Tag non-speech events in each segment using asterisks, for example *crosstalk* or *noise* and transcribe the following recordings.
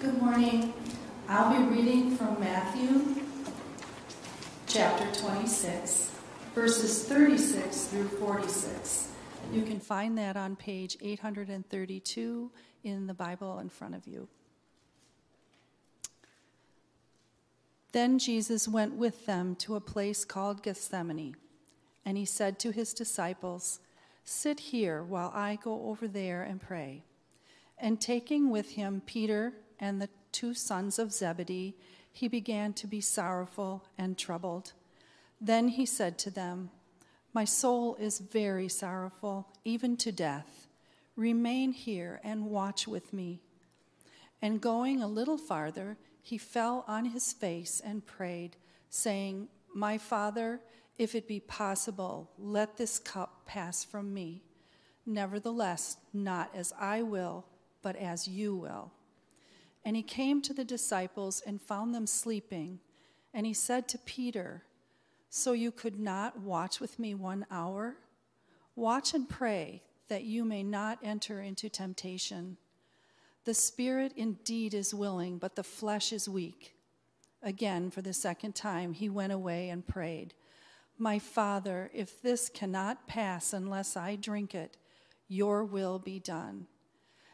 Good morning. I'll be reading from Matthew chapter 26, verses 36 through 46. You can find that on page 832 in the Bible in front of you. Then Jesus went with them to a place called Gethsemane, and he said to his disciples, Sit here while I go over there and pray. And taking with him Peter and the two sons of Zebedee, he began to be sorrowful and troubled. Then he said to them, My soul is very sorrowful, even to death. Remain here and watch with me. And going a little farther, he fell on his face and prayed, saying, My Father, if it be possible, let this cup pass from me. Nevertheless, not as I will, but as you will. And he came to the disciples and found them sleeping. And he said to Peter, So you could not watch with me one hour? Watch and pray that you may not enter into temptation. The spirit indeed is willing, but the flesh is weak. Again, for the second time, he went away and prayed, My Father, if this cannot pass unless I drink it, your will be done.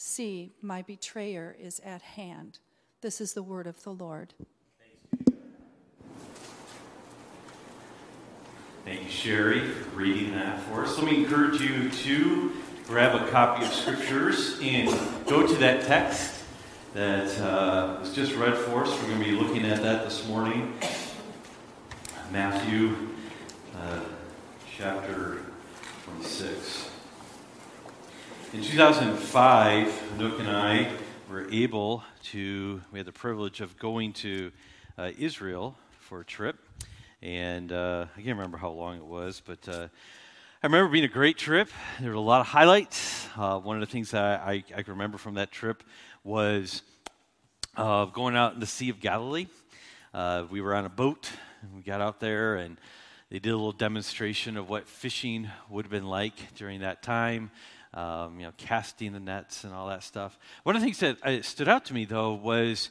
See, my betrayer is at hand. This is the word of the Lord. Thank you, Sherry, for reading that for us. Let me encourage you to grab a copy of Scriptures and go to that text that uh, was just read for us. We're going to be looking at that this morning. Matthew uh, chapter 26. In 2005, Nook and I were able to, we had the privilege of going to uh, Israel for a trip. And uh, I can't remember how long it was, but uh, I remember being a great trip. There were a lot of highlights. Uh, one of the things that I, I, can remember from that trip was uh, going out in the Sea of Galilee. Uh, we were on a boat, we got out there, and they did a little demonstration of what fishing would have been like during that time. Um, you know, casting the nets and all that stuff. One of the things that uh, stood out to me, though, was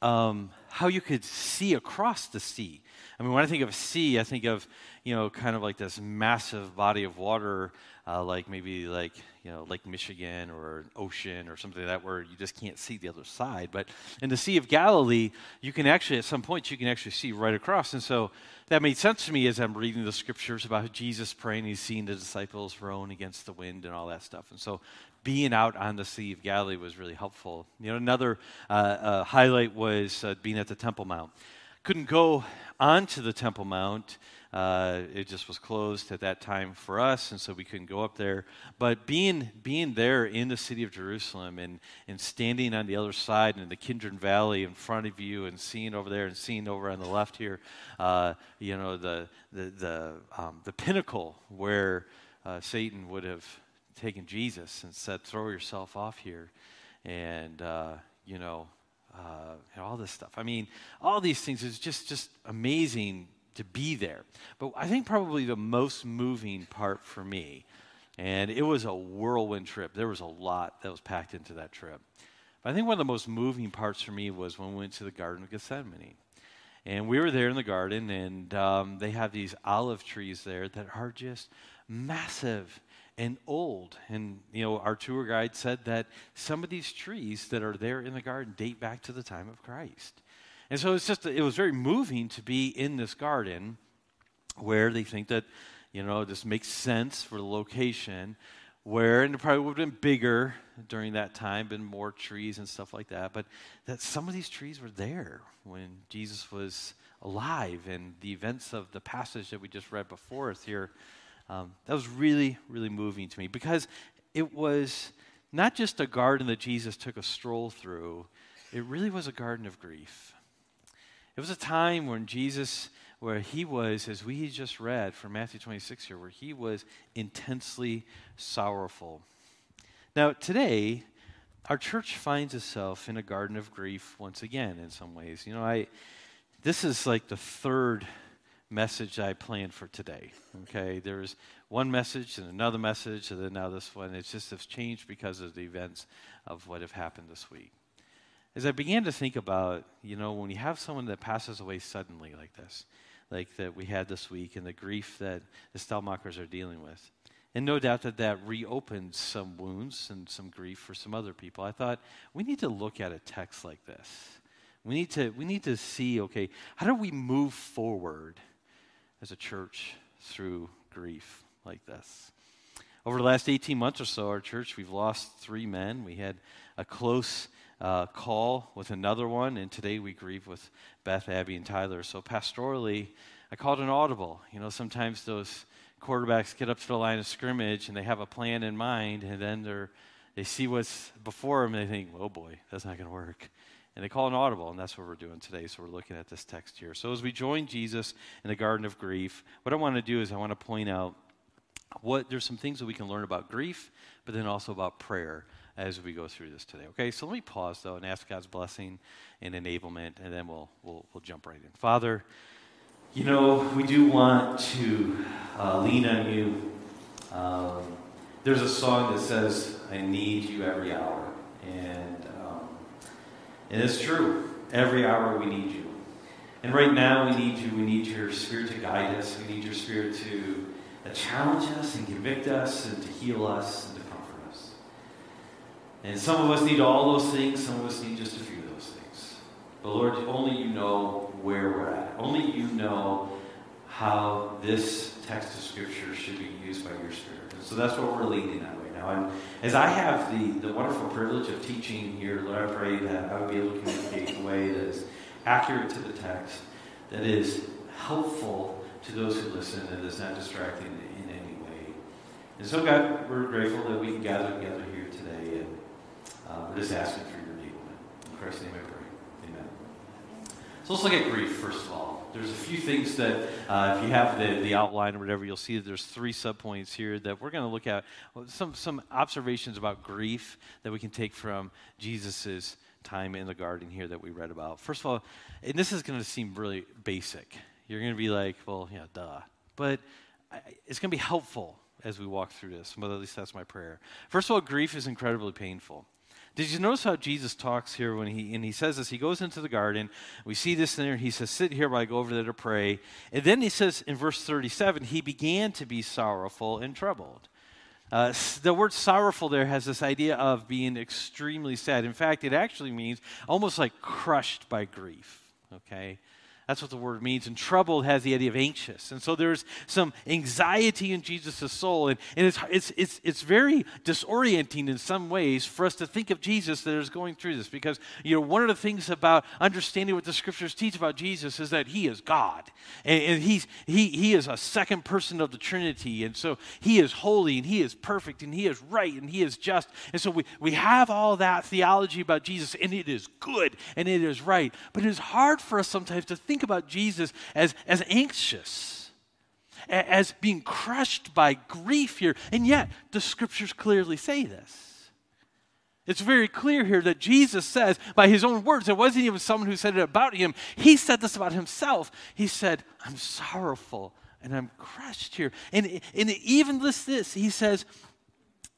um, how you could see across the sea. I mean, when I think of sea, I think of, you know, kind of like this massive body of water, uh, like maybe like, you know, Lake Michigan or an ocean or something like that where you just can't see the other side. But in the Sea of Galilee, you can actually, at some points, you can actually see right across. And so that made sense to me as I'm reading the scriptures about Jesus praying. He's seeing the disciples rowing against the wind and all that stuff. And so being out on the Sea of Galilee was really helpful. You know, another uh, uh, highlight was uh, being at the Temple Mount. Couldn't go onto the Temple Mount. Uh, it just was closed at that time for us, and so we couldn't go up there. But being being there in the city of Jerusalem and, and standing on the other side in the Kidron Valley in front of you, and seeing over there and seeing over on the left here, uh, you know the the the, um, the pinnacle where uh, Satan would have taken Jesus and said, "Throw yourself off here," and uh, you know uh, and all this stuff. I mean, all these things is just just amazing to be there. But I think probably the most moving part for me, and it was a whirlwind trip. There was a lot that was packed into that trip. But I think one of the most moving parts for me was when we went to the Garden of Gethsemane. And we were there in the garden, and um, they have these olive trees there that are just massive and old. And, you know, our tour guide said that some of these trees that are there in the garden date back to the time of Christ. And so it's just, it was very moving to be in this garden where they think that, you know, this makes sense for the location, where, and it probably would have been bigger during that time, been more trees and stuff like that, but that some of these trees were there when Jesus was alive and the events of the passage that we just read before us here um, that was really, really moving to me because it was not just a garden that Jesus took a stroll through, it really was a garden of grief. It was a time when Jesus, where he was, as we just read from Matthew 26 here, where he was intensely sorrowful. Now, today, our church finds itself in a garden of grief once again, in some ways. You know, I, this is like the third message I planned for today. Okay, there's one message and another message, and then now this one. It's just it's changed because of the events of what have happened this week. As I began to think about, you know, when you have someone that passes away suddenly like this, like that we had this week, and the grief that the Stellmachers are dealing with, and no doubt that that reopens some wounds and some grief for some other people. I thought we need to look at a text like this. We need to, we need to see, okay, how do we move forward as a church through grief like this? Over the last 18 months or so, our church, we've lost three men. We had a close uh, call with another one, and today we grieve with Beth, Abby, and Tyler. So pastorally, I called an audible. You know, sometimes those quarterbacks get up to the line of scrimmage and they have a plan in mind, and then they're, they see what's before them and they think, oh boy, that's not going to work. And they call an audible, and that's what we're doing today. So we're looking at this text here. So as we join Jesus in the Garden of Grief, what I want to do is I want to point out what there's some things that we can learn about grief, but then also about prayer as we go through this today. Okay, so let me pause though and ask God's blessing and enablement, and then we'll we'll, we'll jump right in. Father, you know we do want to uh, lean on you. Um, there's a song that says, "I need you every hour," and um, and it's true. Every hour we need you. And right now we need you. We need your spirit to guide us. We need your spirit to challenge us and convict us and to heal us. And some of us need all those things. Some of us need just a few of those things. But Lord, only you know where we're at. Only you know how this text of Scripture should be used by your Spirit. And so that's what we're leading on right now. And as I have the, the wonderful privilege of teaching here, Lord, I pray that I would be able to communicate in a way that is accurate to the text, that is helpful to those who listen, and that is not distracting in any way. And so, God, we're grateful that we can gather together here uh, we're just asking for your enablement. In Christ's name I pray. Amen. So let's look at grief, first of all. There's a few things that, uh, if you have the, the outline or whatever, you'll see that there's three subpoints here that we're going to look at. Some, some observations about grief that we can take from Jesus's time in the garden here that we read about. First of all, and this is going to seem really basic. You're going to be like, well, yeah, duh. But it's going to be helpful as we walk through this. But at least that's my prayer. First of all, grief is incredibly painful. Did you notice how Jesus talks here when he and he says this? He goes into the garden. We see this in there. and He says, "Sit here while I go over there to pray." And then he says in verse 37, he began to be sorrowful and troubled. Uh, the word sorrowful there has this idea of being extremely sad. In fact, it actually means almost like crushed by grief. Okay, that's what the word means. And troubled has the idea of anxious. And so there's some anxiety in Jesus' soul. And, and it's, it's, it's, it's very disorienting in some ways for us to think of Jesus that is going through this. Because, you know, one of the things about understanding what the scriptures teach about Jesus is that he is God. And, and he's, he, he is a second person of the Trinity. And so he is holy and he is perfect and he is right and he is just. And so we, we have all that theology about Jesus and it is good and it is right. But it is hard for us sometimes to think think about Jesus as, as anxious, as being crushed by grief here. And yet, the scriptures clearly say this. It's very clear here that Jesus says, by his own words, it wasn't even someone who said it about him. He said this about himself. He said, I'm sorrowful and I'm crushed here. And, and even this, this. He says,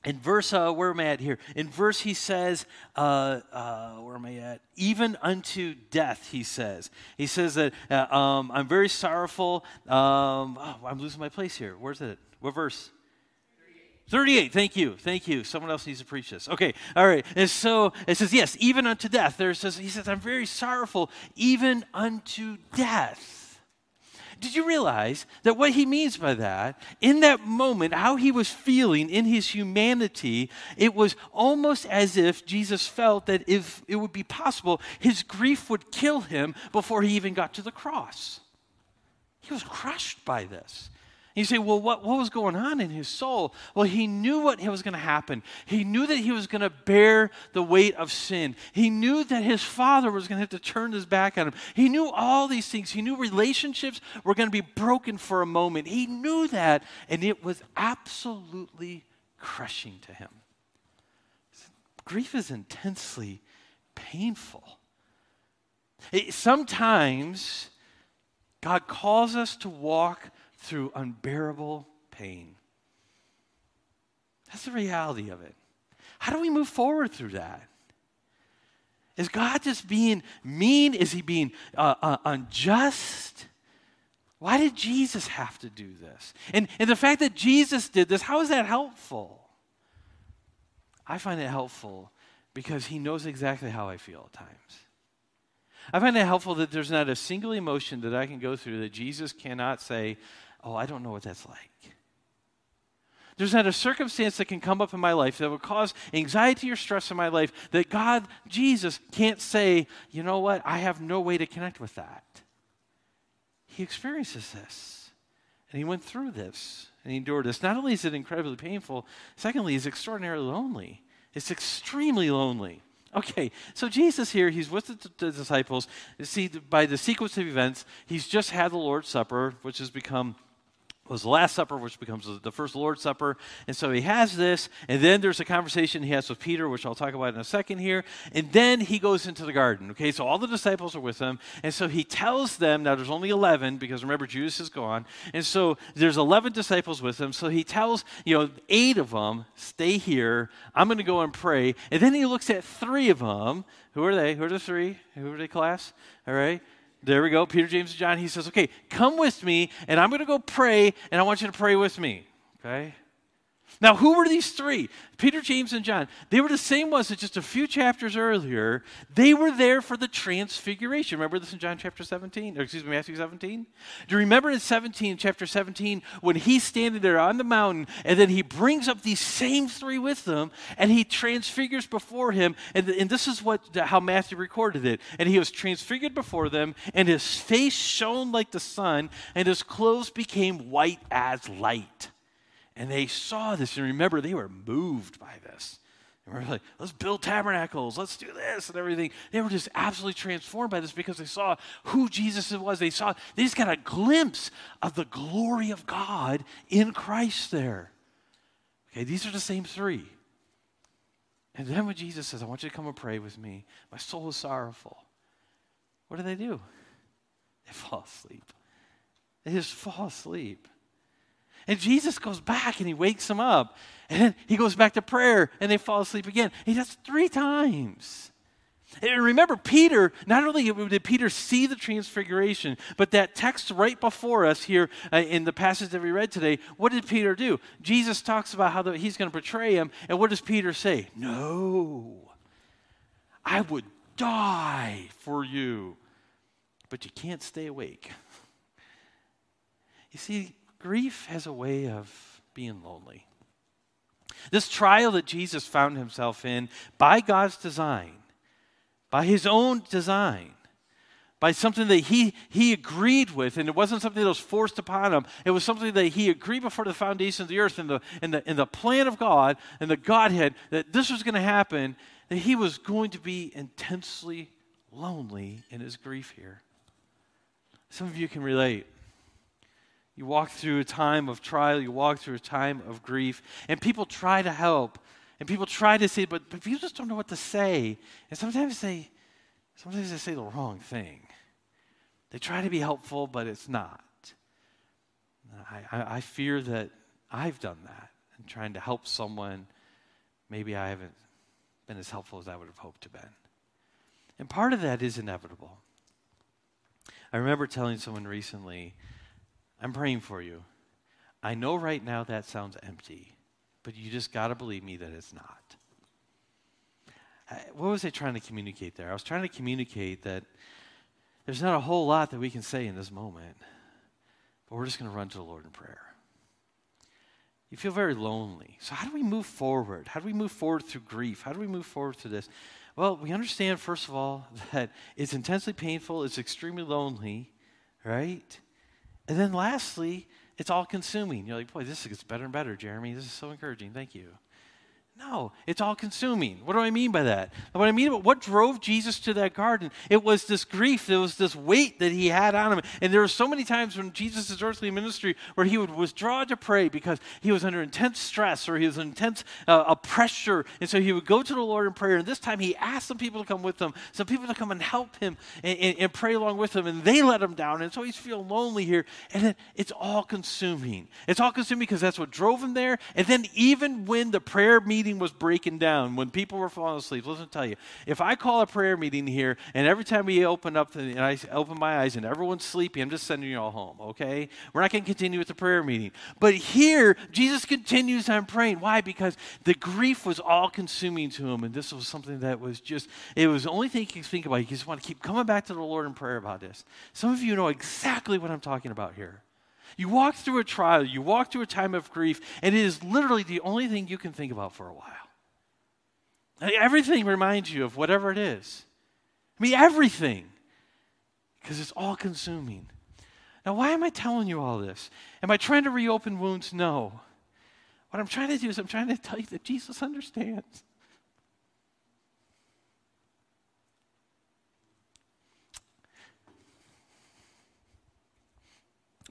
in verse, uh, where am I at here? In verse, he says, uh, uh, where am I at? Even unto death, he says. He says that uh, um, I'm very sorrowful. Um, oh, I'm losing my place here. Where's it? What verse? 38. Thank you. Thank you. Someone else needs to preach this. Okay. All right. And so it says, yes, even unto death. There says, he says, I'm very sorrowful, even unto death. Did you realize that what he means by that, in that moment, how he was feeling in his humanity, it was almost as if Jesus felt that if it would be possible, his grief would kill him before he even got to the cross. He was crushed by this. You say, well, what, what was going on in his soul? Well, he knew what was going to happen. He knew that he was going to bear the weight of sin. He knew that his father was going to have to turn his back on him. He knew all these things. He knew relationships were going to be broken for a moment. He knew that, and it was absolutely crushing to him. Grief is intensely painful. It, sometimes God calls us to walk through unbearable pain. That's the reality of it. How do we move forward through that? Is God just being mean? Is he being uh, uh, unjust? Why did Jesus have to do this? And, and the fact that Jesus did this, how is that helpful? I find it helpful because he knows exactly how I feel at times. I find it helpful that there's not a single emotion that I can go through that Jesus cannot say, Oh, I don't know what that's like. There's not a circumstance that can come up in my life that will cause anxiety or stress in my life that God, Jesus, can't say, you know what, I have no way to connect with that. He experiences this. And he went through this and he endured this. Not only is it incredibly painful, secondly, he's extraordinarily lonely. It's extremely lonely. Okay, so Jesus here, he's with the, the disciples. See, by the sequence of events, he's just had the Lord's Supper, which has become was the Last Supper, which becomes the first Lord's Supper. And so he has this, and then there's a conversation he has with Peter, which I'll talk about in a second here. And then he goes into the garden. Okay, so all the disciples are with him. And so he tells them, now there's only 11, because remember, Judas is gone. And so there's 11 disciples with him. So he tells, you know, eight of them, stay here. I'm going to go and pray. And then he looks at three of them. Who are they? Who are the three? Who are they, class? All right. There we go. Peter, James, and John. He says, okay, come with me, and I'm going to go pray, and I want you to pray with me. Okay? Now, who were these three? Peter, James, and John. They were the same ones that just a few chapters earlier, they were there for the transfiguration. Remember this in John chapter 17? Or excuse me, Matthew 17? Do you remember in 17, chapter 17, when he's standing there on the mountain, and then he brings up these same three with them, and he transfigures before him, and, and this is what how Matthew recorded it. And he was transfigured before them, and his face shone like the sun, and his clothes became white as light. And they saw this, and remember, they were moved by this. They were like, let's build tabernacles, let's do this and everything. They were just absolutely transformed by this because they saw who Jesus was. They saw, they just got a glimpse of the glory of God in Christ there. Okay, these are the same three. And then when Jesus says, I want you to come and pray with me, my soul is sorrowful. What do they do? They fall asleep. They just fall asleep. And Jesus goes back and he wakes them up. And then he goes back to prayer and they fall asleep again. He does three times. And remember, Peter, not only did Peter see the transfiguration, but that text right before us here uh, in the passage that we read today, what did Peter do? Jesus talks about how he's going to betray him. And what does Peter say? No, I would die for you. But you can't stay awake. You see, grief has a way of being lonely. This trial that Jesus found himself in by God's design, by his own design, by something that he, he agreed with, and it wasn't something that was forced upon him. It was something that he agreed before the foundation of the earth and the, in the, in the plan of God and the Godhead that this was going to happen, that he was going to be intensely lonely in his grief here. Some of you can relate. You walk through a time of trial, you walk through a time of grief, and people try to help. And people try to say, but, but people just don't know what to say. And sometimes they sometimes they say the wrong thing. They try to be helpful, but it's not. I, I, I fear that I've done that and trying to help someone. Maybe I haven't been as helpful as I would have hoped to been. And part of that is inevitable. I remember telling someone recently I'm praying for you. I know right now that sounds empty, but you just got to believe me that it's not. What was I trying to communicate there? I was trying to communicate that there's not a whole lot that we can say in this moment, but we're just going to run to the Lord in prayer. You feel very lonely. So, how do we move forward? How do we move forward through grief? How do we move forward through this? Well, we understand, first of all, *laughs* that it's intensely painful, it's extremely lonely, right? And then lastly, it's all consuming. You're like, boy, this gets better and better, Jeremy. This is so encouraging. Thank you. No, it's all consuming. What do I mean by that? What I mean what drove Jesus to that garden? It was this grief, there was this weight that he had on him. And there were so many times when Jesus' earthly ministry where he would withdraw to pray because he was under intense stress or he was intense uh, pressure. And so he would go to the Lord in prayer. And this time he asked some people to come with him, some people to come and help him and, and, and pray along with him. And they let him down. And so he's feeling lonely here. And then it's all consuming. It's all consuming because that's what drove him there. And then even when the prayer meeting meeting was breaking down, when people were falling asleep, listen to tell you, if I call a prayer meeting here and every time we open up the, and I open my eyes and everyone's sleepy, I'm just sending you all home, okay? We're not going to continue with the prayer meeting. But here, Jesus continues on praying. Why? Because the grief was all consuming to him, and this was something that was just, it was the only thing he could think about. He just want to keep coming back to the Lord in prayer about this. Some of you know exactly what I'm talking about here. You walk through a trial, you walk through a time of grief, and it is literally the only thing you can think about for a while. Everything reminds you of whatever it is. I mean, everything. Because it's all consuming. Now, why am I telling you all this? Am I trying to reopen wounds? No. What I'm trying to do is I'm trying to tell you that Jesus understands.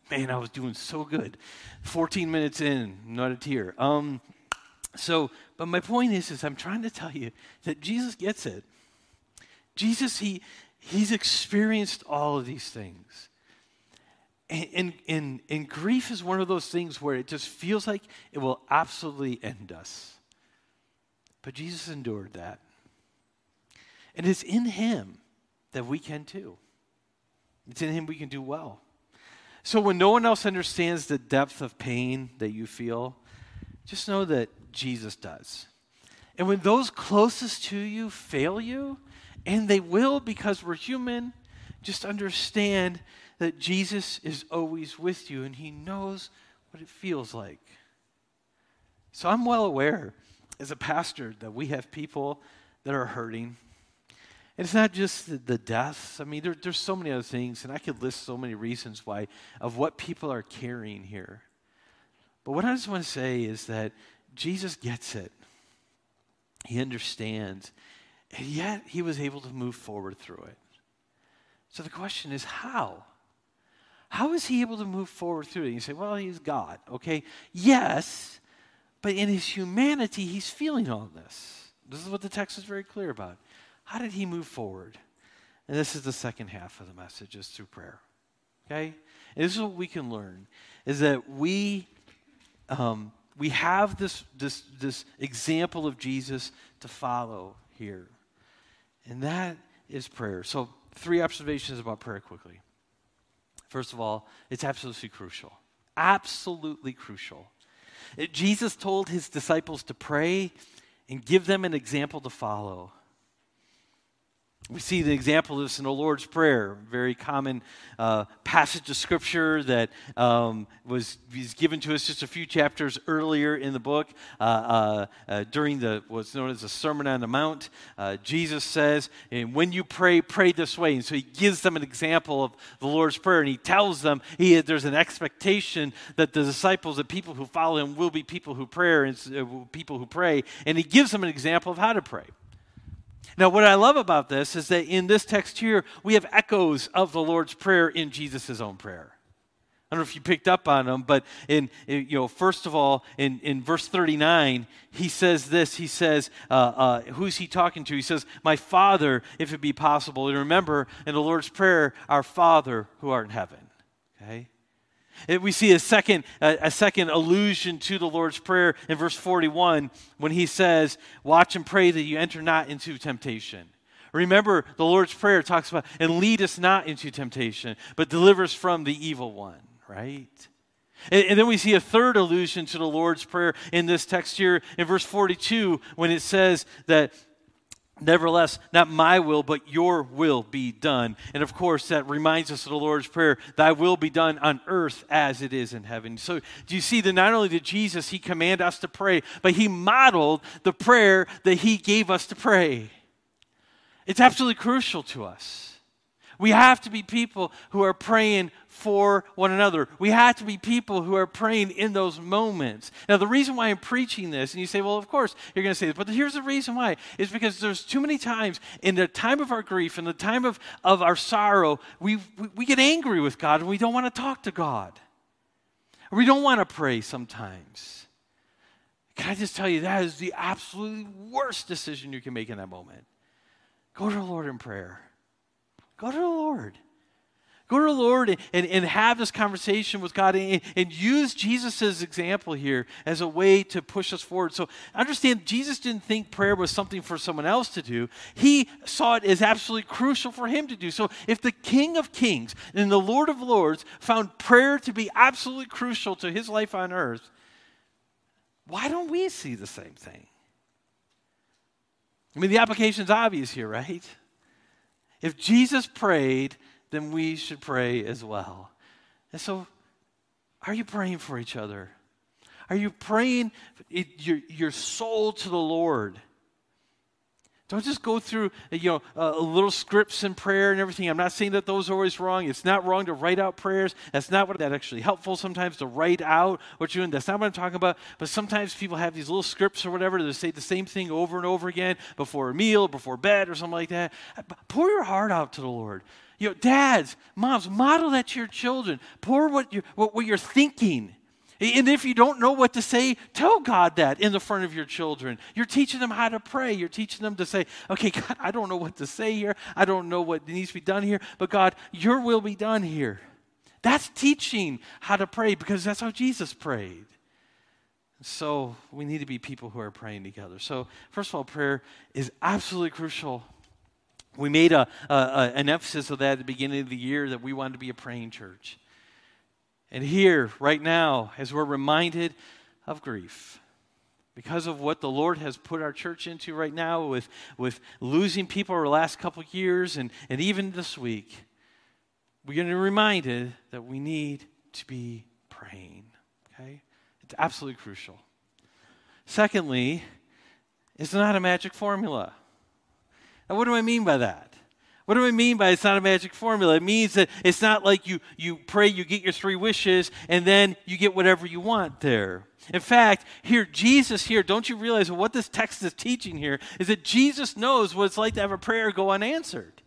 Man, I was doing so good. 14 minutes in, not a tear. Um, so, but my point is, is I'm trying to tell you that Jesus gets it. Jesus, he, he's experienced all of these things. And, and, and, and grief is one of those things where it just feels like it will absolutely end us. But Jesus endured that. And it's in him that we can too. It's in him we can do well. So when no one else understands the depth of pain that you feel, just know that Jesus does. And when those closest to you fail you, and they will because we're human, just understand that Jesus is always with you and he knows what it feels like. So I'm well aware as a pastor that we have people that are hurting it's not just the, the deaths. I mean, there, there's so many other things, and I could list so many reasons why of what people are carrying here. But what I just want to say is that Jesus gets it. He understands. And yet he was able to move forward through it. So the question is how? How is he able to move forward through it? You say, well, he's God. Okay. Yes, but in his humanity, he's feeling all this. This is what the text is very clear about. How did he move forward? And this is the second half of the message, is through prayer. Okay? And this is what we can learn, is that we, um, we have this, this, this example of Jesus to follow here. And that is prayer. So, three observations about prayer quickly. First of all, it's absolutely crucial. Absolutely crucial. It, Jesus told his disciples to pray and give them an example to follow. We see the example of this in the Lord's Prayer, very common uh, passage of Scripture that um, was, was given to us just a few chapters earlier in the book uh, uh, uh during the what's known as the Sermon on the Mount. Uh, Jesus says, "And when you pray, pray this way." And so he gives them an example of the Lord's Prayer, and he tells them he, there's an expectation that the disciples, the people who follow him, will be people who pray and uh, people who pray, and he gives them an example of how to pray. Now, what I love about this is that in this text here, we have echoes of the Lord's Prayer in Jesus' own prayer. I don't know if you picked up on them, but in, you know, first of all, in, in verse 39, he says this. He says, uh, uh, who's he talking to? He says, My Father, if it be possible. And remember, in the Lord's Prayer, our Father who art in heaven. Okay? We see a second, a second allusion to the Lord's Prayer in verse 41 when he says, Watch and pray that you enter not into temptation. Remember, the Lord's Prayer talks about, and lead us not into temptation, but deliver us from the evil one, right? And, and, then we see a third allusion to the Lord's Prayer in this text here in verse 42 when it says that Nevertheless, not my will, but your will be done. And of course, that reminds us of the Lord's Prayer Thy will be done on earth as it is in heaven. So, do you see that not only did Jesus, He command us to pray, but He modeled the prayer that He gave us to pray? It's absolutely crucial to us. We have to be people who are praying for one another. We have to be people who are praying in those moments. Now, the reason why I'm preaching this, and you say, well, of course you're going to say this, but here's the reason why, is because there's too many times in the time of our grief, in the time of, of our sorrow, we, we, we get angry with God and we don't want to talk to God. We don't want to pray sometimes. Can I just tell you, that is the absolutely worst decision you can make in that moment. Go to the Lord in prayer. Go to the Lord. Go to the Lord and, and, and have this conversation with God and, and use Jesus' example here as a way to push us forward. So understand, Jesus didn't think prayer was something for someone else to do. He saw it as absolutely crucial for him to do. So if the King of Kings and the Lord of Lords found prayer to be absolutely crucial to his life on earth, why don't we see the same thing? I mean, the application's obvious here, right? If Jesus prayed, then we should pray as well. And so, are you praying for each other? Are you praying your, your soul to the Lord? Don't just go through, you know, uh, little scripts and prayer and everything. I'm not saying that those are always wrong. It's not wrong to write out prayers. That's not what that's actually helpful sometimes to write out what you're doing. That's not what I'm talking about. But sometimes people have these little scripts or whatever to say the same thing over and over again before a meal, before bed, or something like that. Pour your heart out to the Lord. You know, dads, moms, model that to your children. Pour what you're, what, what you're thinking and if you don't know what to say, tell God that in the front of your children. You're teaching them how to pray. You're teaching them to say, okay, *laughs* God, I don't know what to say here. I don't know what needs to be done here, but God, your will be done here. That's teaching how to pray because that's how Jesus prayed. So we need to be people who are praying together. So, first of all, prayer is absolutely crucial. We made a, a, a, an emphasis of that at the beginning of the year that we wanted to be a praying church. And here, right now, as we're reminded of grief, because of what the Lord has put our church into right now with, with losing people over the last couple years and, and even this week, we're going to be reminded that we need to be praying. Okay? It's absolutely crucial. Secondly, it's not a magic formula. Now, what do I mean by that? What do I mean by it's not a magic formula? It means that it's not like you, you pray, you get your three wishes, and then you get whatever you want there. In fact, here, Jesus here, don't you realize what this text is teaching here is that Jesus knows what it's like to have a prayer go unanswered.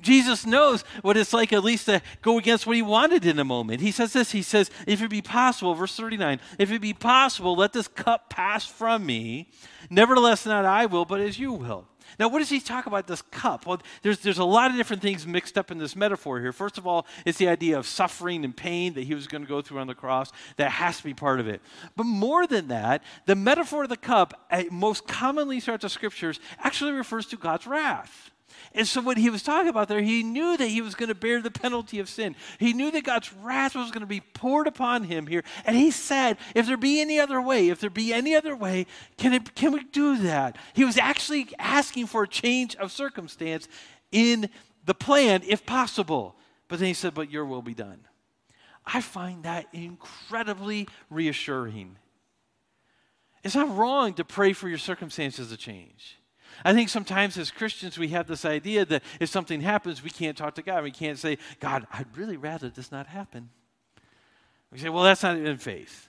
Jesus knows what it's like, at least, to go against what he wanted in a moment. He says this He says, If it be possible, verse 39, if it be possible, let this cup pass from me. Nevertheless, not I will, but as you will. Now, what does he talk about this cup? Well, there's, there's a lot of different things mixed up in this metaphor here. First of all, it's the idea of suffering and pain that he was going to go through on the cross. That has to be part of it. But more than that, the metaphor of the cup, eh, most commonly throughout the scriptures, actually refers to God's wrath. And so, what he was talking about there, he knew that he was going to bear the penalty of sin. He knew that God's wrath was going to be poured upon him here. And he said, If there be any other way, if there be any other way, can, it, can we do that? He was actually asking for a change of circumstance in the plan, if possible. But then he said, But your will be done. I find that incredibly reassuring. It's not wrong to pray for your circumstances to change. I think sometimes as Christians, we have this idea that if something happens, we can't talk to God. We can't say, God, I'd really rather this not happen. We say, well, that's not in faith.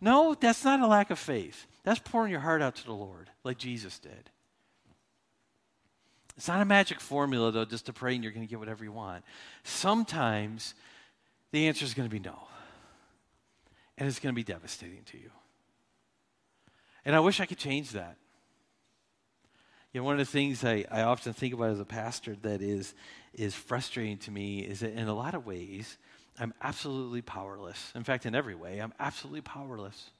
No, that's not a lack of faith. That's pouring your heart out to the Lord, like Jesus did. It's not a magic formula, though, just to pray and you're going to get whatever you want. Sometimes the answer is going to be no. And it's going to be devastating to you. And I wish I could change that. You know, one of the things I, I often think about as a pastor that is, is frustrating to me is that in a lot of ways, I'm absolutely powerless. In fact, in every way, I'm absolutely powerless.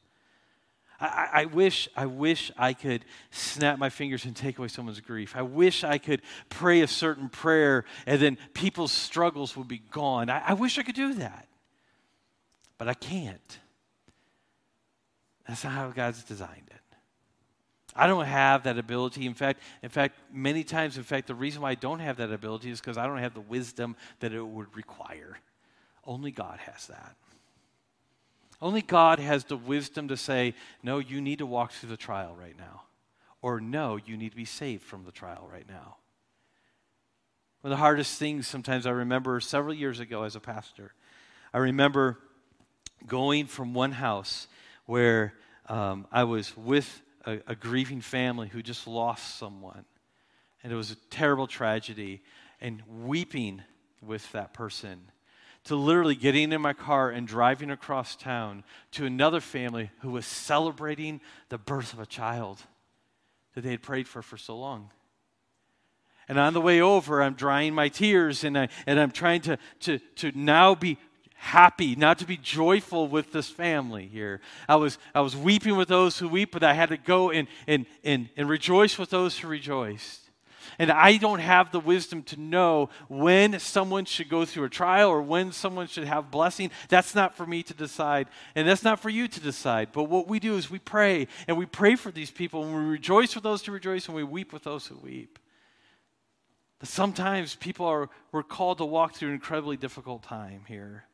I, I, wish, I wish I could snap my fingers and take away someone's grief. I wish I could pray a certain prayer and then people's struggles would be gone. I, I wish I could do that. But I can't. That's not how God's designed it. I don't have that ability. In fact, in fact, many times, in fact, the reason why I don't have that ability is because I don't have the wisdom that it would require. Only God has that. Only God has the wisdom to say, no, you need to walk through the trial right now. Or no, you need to be saved from the trial right now. One of the hardest things sometimes I remember several years ago as a pastor I remember going from one house where um, I was with a, a grieving family who just lost someone, and it was a terrible tragedy, and weeping with that person to literally getting in my car and driving across town to another family who was celebrating the birth of a child that they had prayed for for so long. And on the way over, I'm drying my tears and, I, and I'm trying to, to, to now be happy, not to be joyful with this family here. I was, I was weeping with those who weep, but I had to go and, and, and, and rejoice with those who rejoiced. And I don't have the wisdom to know when someone should go through a trial or when someone should have blessing. That's not for me to decide. And that's not for you to decide. But what we do is we pray. And we pray for these people. And we rejoice with those who rejoice. And we weep with those who weep. But sometimes people are, we're called to walk through an incredibly difficult time here.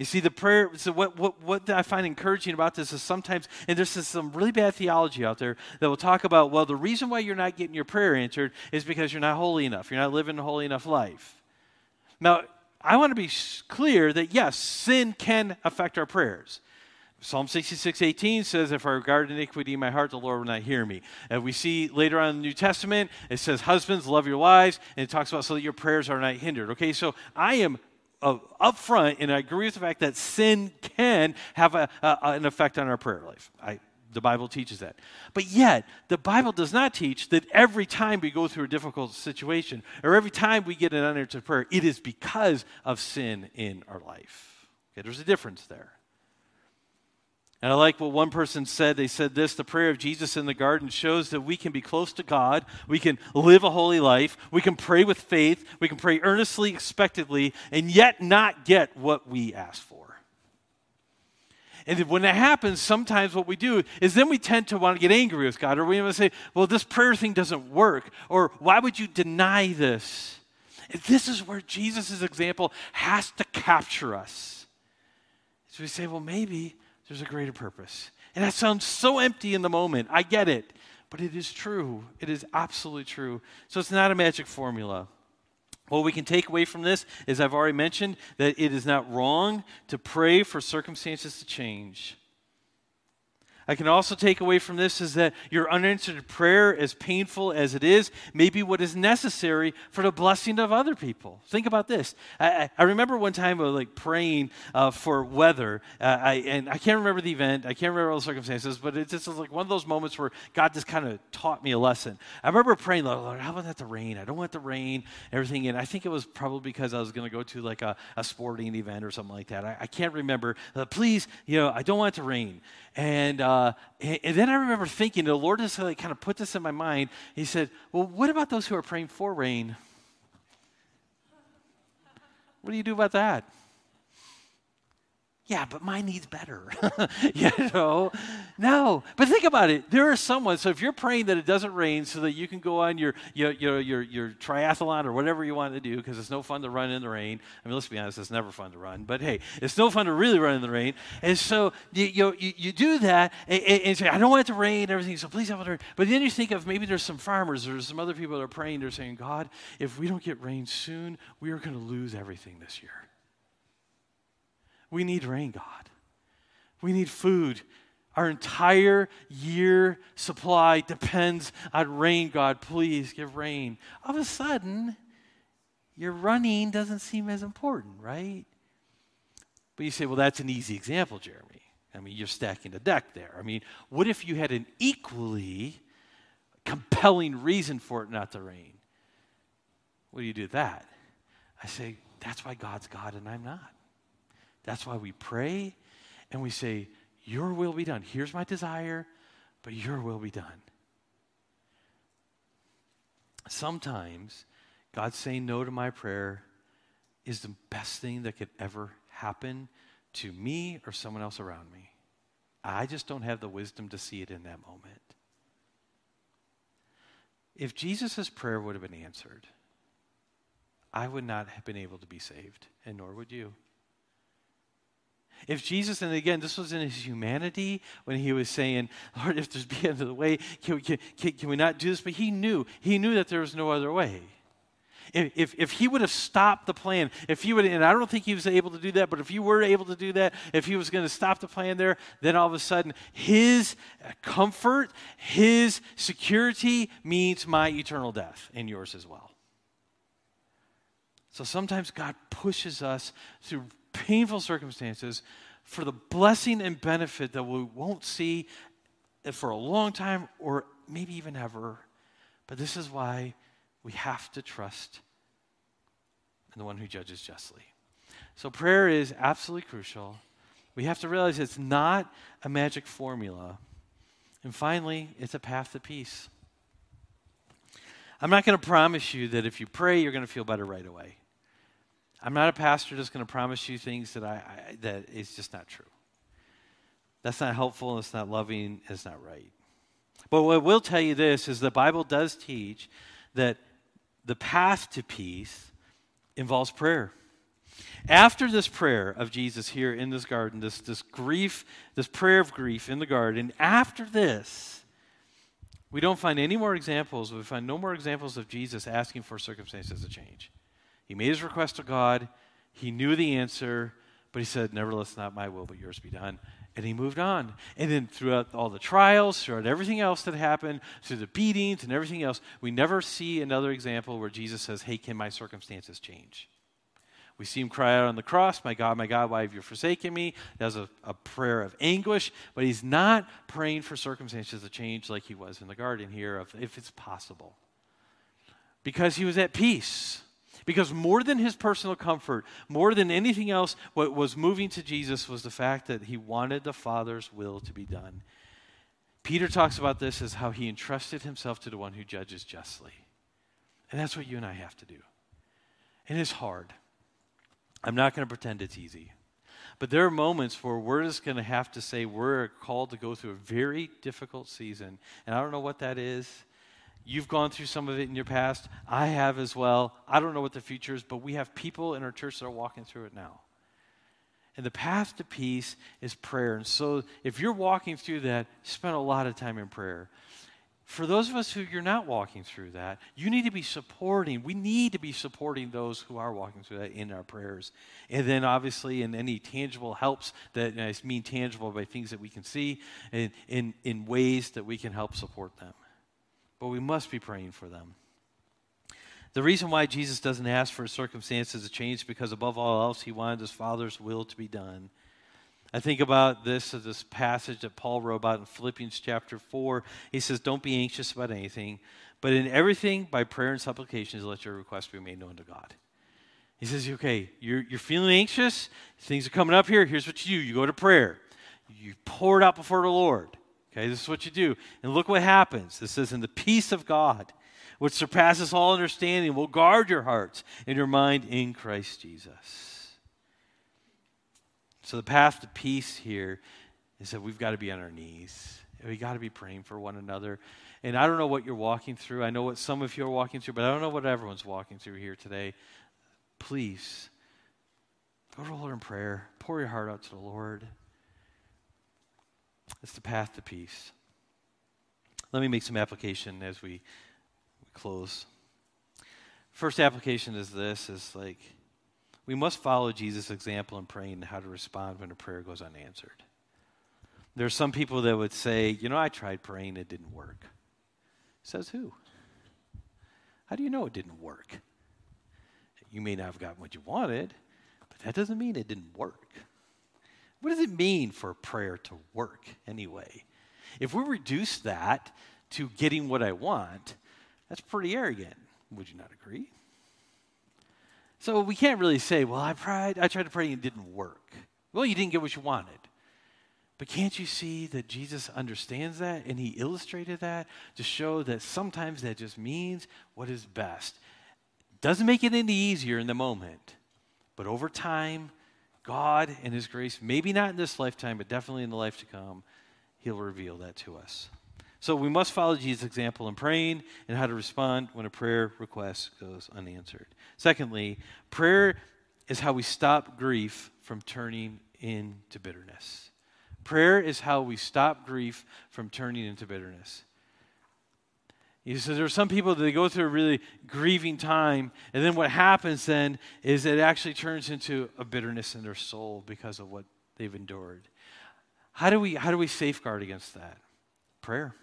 You see, the prayer, so what, what, what I find encouraging about this is sometimes, and there's some really bad theology out there that will talk about, well, the reason why you're not getting your prayer answered is because you're not holy enough. You're not living a holy enough life. Now, I want to be clear that yes, sin can affect our prayers. Psalm 66, 18 says, If I regard iniquity in my heart, the Lord will not hear me. And we see later on in the New Testament, it says, Husbands, love your wives, and it talks about so that your prayers are not hindered. Okay, so I am uh, up front, and I agree with the fact that sin can have a, a, an effect on our prayer life. I, the Bible teaches that. But yet, the Bible does not teach that every time we go through a difficult situation or every time we get an unanswered prayer, it is because of sin in our life. Okay, there's a difference there. And I like what one person said. They said this the prayer of Jesus in the garden shows that we can be close to God, we can live a holy life, we can pray with faith, we can pray earnestly, expectantly, and yet not get what we ask for. And when that happens, sometimes what we do is then we tend to want to get angry with God, or we want to say, well, this prayer thing doesn't work, or why would you deny this? This is where Jesus' example has to capture us. So we say, well, maybe there's a greater purpose. And that sounds so empty in the moment. I get it. But it is true. It is absolutely true. So it's not a magic formula. What we can take away from this is I've already mentioned that it is not wrong to pray for circumstances to change. I can also take away from this is that your unanswered prayer, as painful as it is, may be what is necessary for the blessing of other people. Think about this. I, I remember one time I was like praying uh, for weather, uh, I, and I can't remember the event, I can't remember all the circumstances, but it just was like one of those moments where God just kind of taught me a lesson. I remember praying, Lord, how about that the rain? I don't want the rain, everything. And I think it was probably because I was going to go to like a, a, sporting event or something like that. I, I can't remember. Uh, please, you know, I don't want it to rain. And, uh, Uh, and, and, then I remember thinking, the Lord just like kind of put this in my mind. He said, Well, what about those who are praying for rain? What do you do about that? Yeah, but mine needs better. *laughs* you know? No. But think about it. There is someone, so if you're praying that it doesn't rain so that you can go on your, your, your, your, your triathlon or whatever you want to do, because it's no fun to run in the rain. I mean, let's be honest, it's never fun to run. But hey, it's no fun to really run in the rain. And so you, you, you, do that and, and, say, I don't want it to rain and everything, so please have it rain. But then you think of maybe there's some farmers or some other people that are praying, they're saying, God, if we don't get rain soon, we are going to lose everything this year. We need rain, God. We need food. Our entire year supply depends on rain, God. Please give rain. All of a sudden, your running doesn't seem as important, right? But you say, well, that's an easy example, Jeremy. I mean, you're stacking the deck there. I mean, what if you had an equally compelling reason for it not to rain? What do you do with that? I say, that's why God's God and I'm not. That's why we pray and we say, Your will be done. Here's my desire, but your will be done. Sometimes God saying no to my prayer is the best thing that could ever happen to me or someone else around me. I just don't have the wisdom to see it in that moment. If Jesus' prayer would have been answered, I would not have been able to be saved, and nor would you. If Jesus, and again, this was in his humanity when he was saying, Lord, if there's be another way, can we, can, can we not do this? But he knew, he knew that there was no other way. If, if, he would have stopped the plan, if he would, and I don't think he was able to do that, but if you were able to do that, if he was going to stop the plan there, then all of a sudden his comfort, his security means my eternal death and yours as well. So sometimes God pushes us through painful circumstances for the blessing and benefit that we won't see for a long time or maybe even ever. But this is why we have to trust in the one who judges justly. So prayer is absolutely crucial. We have to realize it's not a magic formula. And finally, it's a path to peace. I'm not going to promise you that if you pray, you're going to feel better right away. I'm not a pastor just going to promise you things that I, I that is just not true. That's not helpful, it's not loving, it's not right. But what I will tell you this is the Bible does teach that the path to peace involves prayer. After this prayer of Jesus here in this garden, this, this grief, this prayer of grief in the garden, after this, we don't find any more examples. We find no more examples of Jesus asking for circumstances to change. He made his request to God. He knew the answer, but he said, Nevertheless, not my will, but yours be done. And he moved on. And then throughout all the trials, throughout everything else that happened, through the beatings and everything else, we never see another example where Jesus says, Hey, can my circumstances change? We see him cry out on the cross, My God, my God, why have you forsaken me? That's a, a prayer of anguish, but he's not praying for circumstances to change like he was in the garden here, of if it's possible. Because he was at peace. Because more than his personal comfort, more than anything else, what was moving to Jesus was the fact that he wanted the Father's will to be done. Peter talks about this as how he entrusted himself to the one who judges justly. And that's what you and I have to do. And it's hard. I'm not going to pretend it's easy. But there are moments where we're just going to have to say we're called to go through a very difficult season. And I don't know what that is. You've gone through some of it in your past. I have as well. I don't know what the future is, but we have people in our church that are walking through it now. And the path to peace is prayer. And so if you're walking through that, spend a lot of time in prayer. For those of us who you're not walking through that, you need to be supporting. We need to be supporting those who are walking through that in our prayers. And then obviously in any tangible helps that I mean tangible by things that we can see and in, in ways that we can help support them but we must be praying for them. The reason why Jesus doesn't ask for circumstances to change because above all else he wanted his Father's will to be done. I think about this as this passage that Paul wrote about in Philippians chapter 4. He says, Don't be anxious about anything, but in everything, by prayer and supplications, let your requests be made known to God. He says, Okay, you're, you're feeling anxious, things are coming up here. Here's what you do you go to prayer, you pour it out before the Lord. Okay, this is what you do. And look what happens. This says, In the peace of God, which surpasses all understanding, will guard your hearts and your mind in Christ Jesus. So the path to peace here is that we've got to be on our knees. We got to be praying for one another. And I don't know what you're walking through. I know what some of you are walking through, but I don't know what everyone's walking through here today. Please go to the Lord in prayer. Pour your heart out to the Lord. It's the path to peace. Let me make some application as we, we close. First application is this is like we must follow Jesus' example in praying and how to respond when a prayer goes unanswered. There are some people that would say, you know, I tried praying, it didn't work. Says who? How do you know it didn't work? You may not have gotten what you wanted, but that doesn't mean it didn't work. What does it mean for prayer to work anyway? If we reduce that to getting what I want, that's pretty arrogant. Would you not agree? So we can't really say, well, I tried, I tried to pray and it didn't work. Well, you didn't get what you wanted. But can't you see that Jesus understands that and he illustrated that to show that sometimes that just means what is best? Doesn't make it any easier in the moment, but over time, God and His grace, maybe not in this lifetime, but definitely in the life to come, He'll reveal that to us. So we must follow Jesus' example in praying and how to respond when a prayer request goes unanswered. Secondly, prayer is how we stop grief from turning into bitterness. Prayer is how we stop grief from turning into bitterness. He says there are some people that they go through a really grieving time, and then what happens then is it actually turns into a bitterness in their soul because of what they've endured. How do we, how do we safeguard against that? Prayer.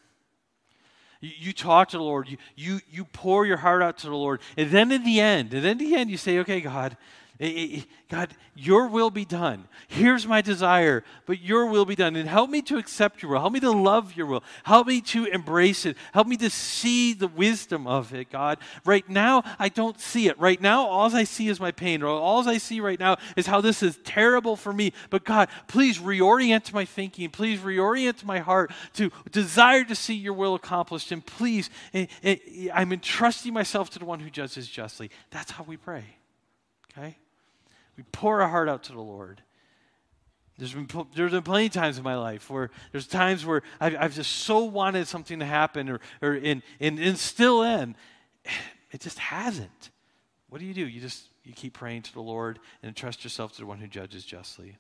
You, you talk to the Lord, you, you, you pour your heart out to the Lord, and then in the end, and then in the end, you say, okay, God, God, your will be done. Here's my desire, but your will be done. And help me to accept your will. Help me to love your will. Help me to embrace it. Help me to see the wisdom of it, God. Right now, I don't see it. Right now, all I see is my pain. All I see right now is how this is terrible for me. But God, please reorient my thinking. Please reorient my heart to desire to see your will accomplished. And please, eh, eh, I'm entrusting myself to the one who judges justly. That's how we pray. Okay? We pour our heart out to the Lord. There's been, there's been plenty of times in my life where there's times where I've, I've just so wanted something to happen or, or in, in, and still am. *sighs* It just hasn't. What do you do? You just you keep praying to the Lord and entrust yourself to the one who judges justly.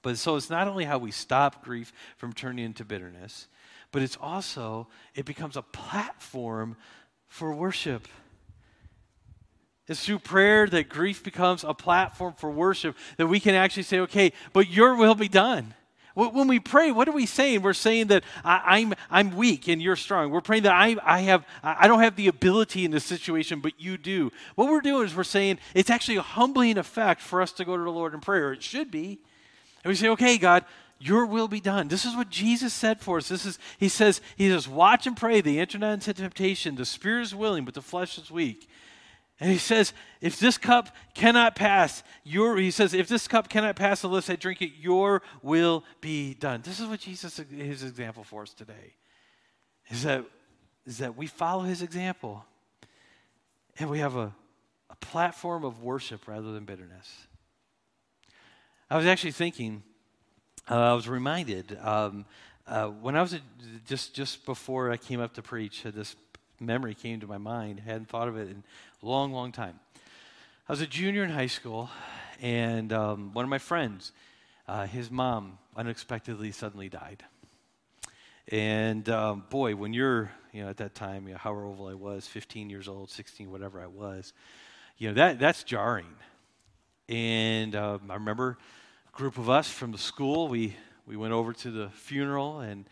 But so it's not only how we stop grief from turning into bitterness, but it's also, it becomes a platform for worship. It's through prayer that grief becomes a platform for worship that we can actually say, okay, but your will be done. When we pray, what are we saying? We're saying that I, am I'm, I'm weak and you're strong. We're praying that I, I, have, I don't have the ability in this situation, but you do. What we're doing is we're saying it's actually a humbling effect for us to go to the Lord in prayer. It should be. And we say, okay, God, your will be done. This is what Jesus said for us. This is, he says, he says, watch and pray. The enter not into temptation. The spirit is willing, but the flesh is weak. And he says, if this cup cannot pass, your, he says, if this cup cannot pass unless I drink it, your will be done. This is what Jesus, his example for us today, is that, is that we follow his example and we have a, a platform of worship rather than bitterness. I was actually thinking, uh, I was reminded, um, uh, when I was a, just, just before I came up to preach, this memory came to my mind. I hadn't thought of it in a long, long time. I was a junior in high school, and um, one of my friends, uh, his mom unexpectedly suddenly died. And um, boy, when you're, you know, at that time, you know, however old I was, 15 years old, 16, whatever I was, you know, that, that's jarring. And um, I remember a group of us from the school, we, we went over to the funeral, and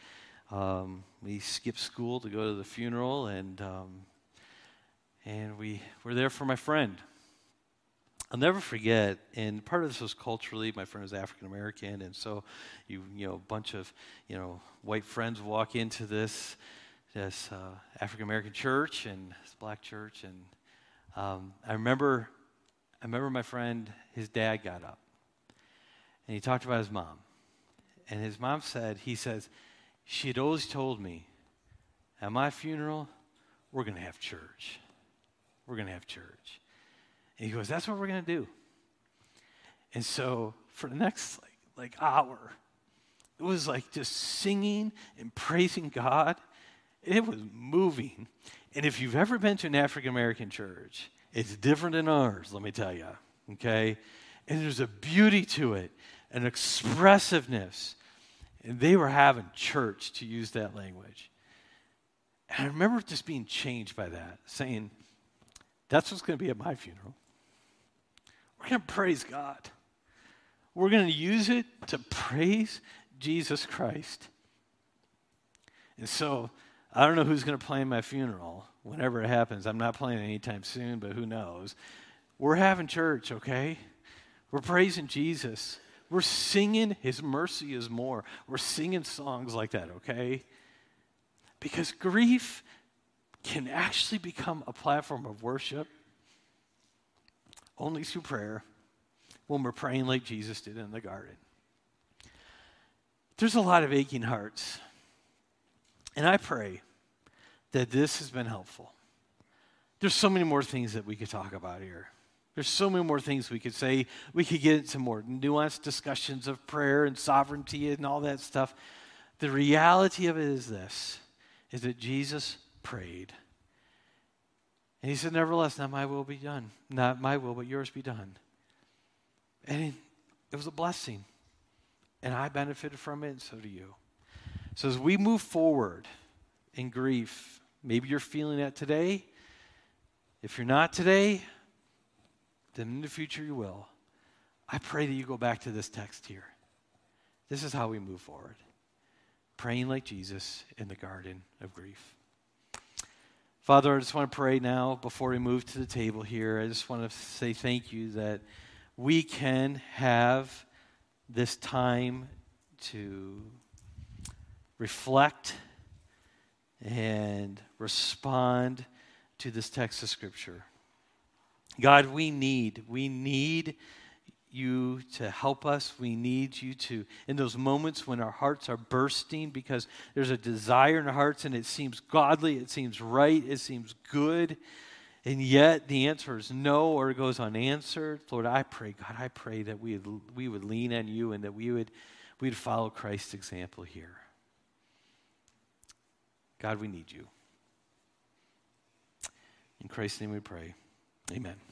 um, we skipped school to go to the funeral, and um, and we were there for my friend. I'll never forget, and part of this was culturally. My friend was African American, and so you you know a bunch of you know white friends walk into this this uh, African American church and this black church, and um, I remember I remember my friend his dad got up and he talked about his mom, and his mom said he says she had always told me, at my funeral, we're going to have church. We're going to have church. And he goes, that's what we're going to do. And so for the next like, like hour, it was like just singing and praising God. It was moving. And if you've ever been to an African American church, it's different than ours, let me tell you. Okay? And there's a beauty to it, an expressiveness. And they were having church, to use that language. And I remember just being changed by that, saying, That's what's going to be at my funeral. We're going to praise God. We're going to use it to praise Jesus Christ. And so, I don't know who's going to play my funeral whenever it happens. I'm not playing anytime soon, but who knows? We're having church, okay? We're praising Jesus. We're singing His mercy is more. We're singing songs like that, okay? Because grief can actually become a platform of worship only through prayer when we're praying like Jesus did in the garden. There's a lot of aching hearts. And I pray that this has been helpful. There's so many more things that we could talk about here. There's so many more things we could say. We could get into more nuanced discussions of prayer and sovereignty and all that stuff. The reality of it is this is that Jesus prayed. And he said, Nevertheless, not my will be done. Not my will, but yours be done. And it was a blessing. And I benefited from it, and so do you. So as we move forward in grief Maybe you're feeling that today. If you're not today, then in the future you will. I pray that you go back to this text here. This is how we move forward praying like Jesus in the garden of grief. Father, I just want to pray now before we move to the table here. I just want to say thank you that we can have this time to reflect and respond to this text of Scripture. God, we need, we need you to help us. We need you to, in those moments when our hearts are bursting because there's a desire in our hearts and it seems godly, it seems right, it seems good, and yet the answer is no or it goes unanswered. Lord, I pray, God, I pray that we would, we would lean on you and that we would, we would follow Christ's example here. God, we need you. In Christ's name we pray. Amen.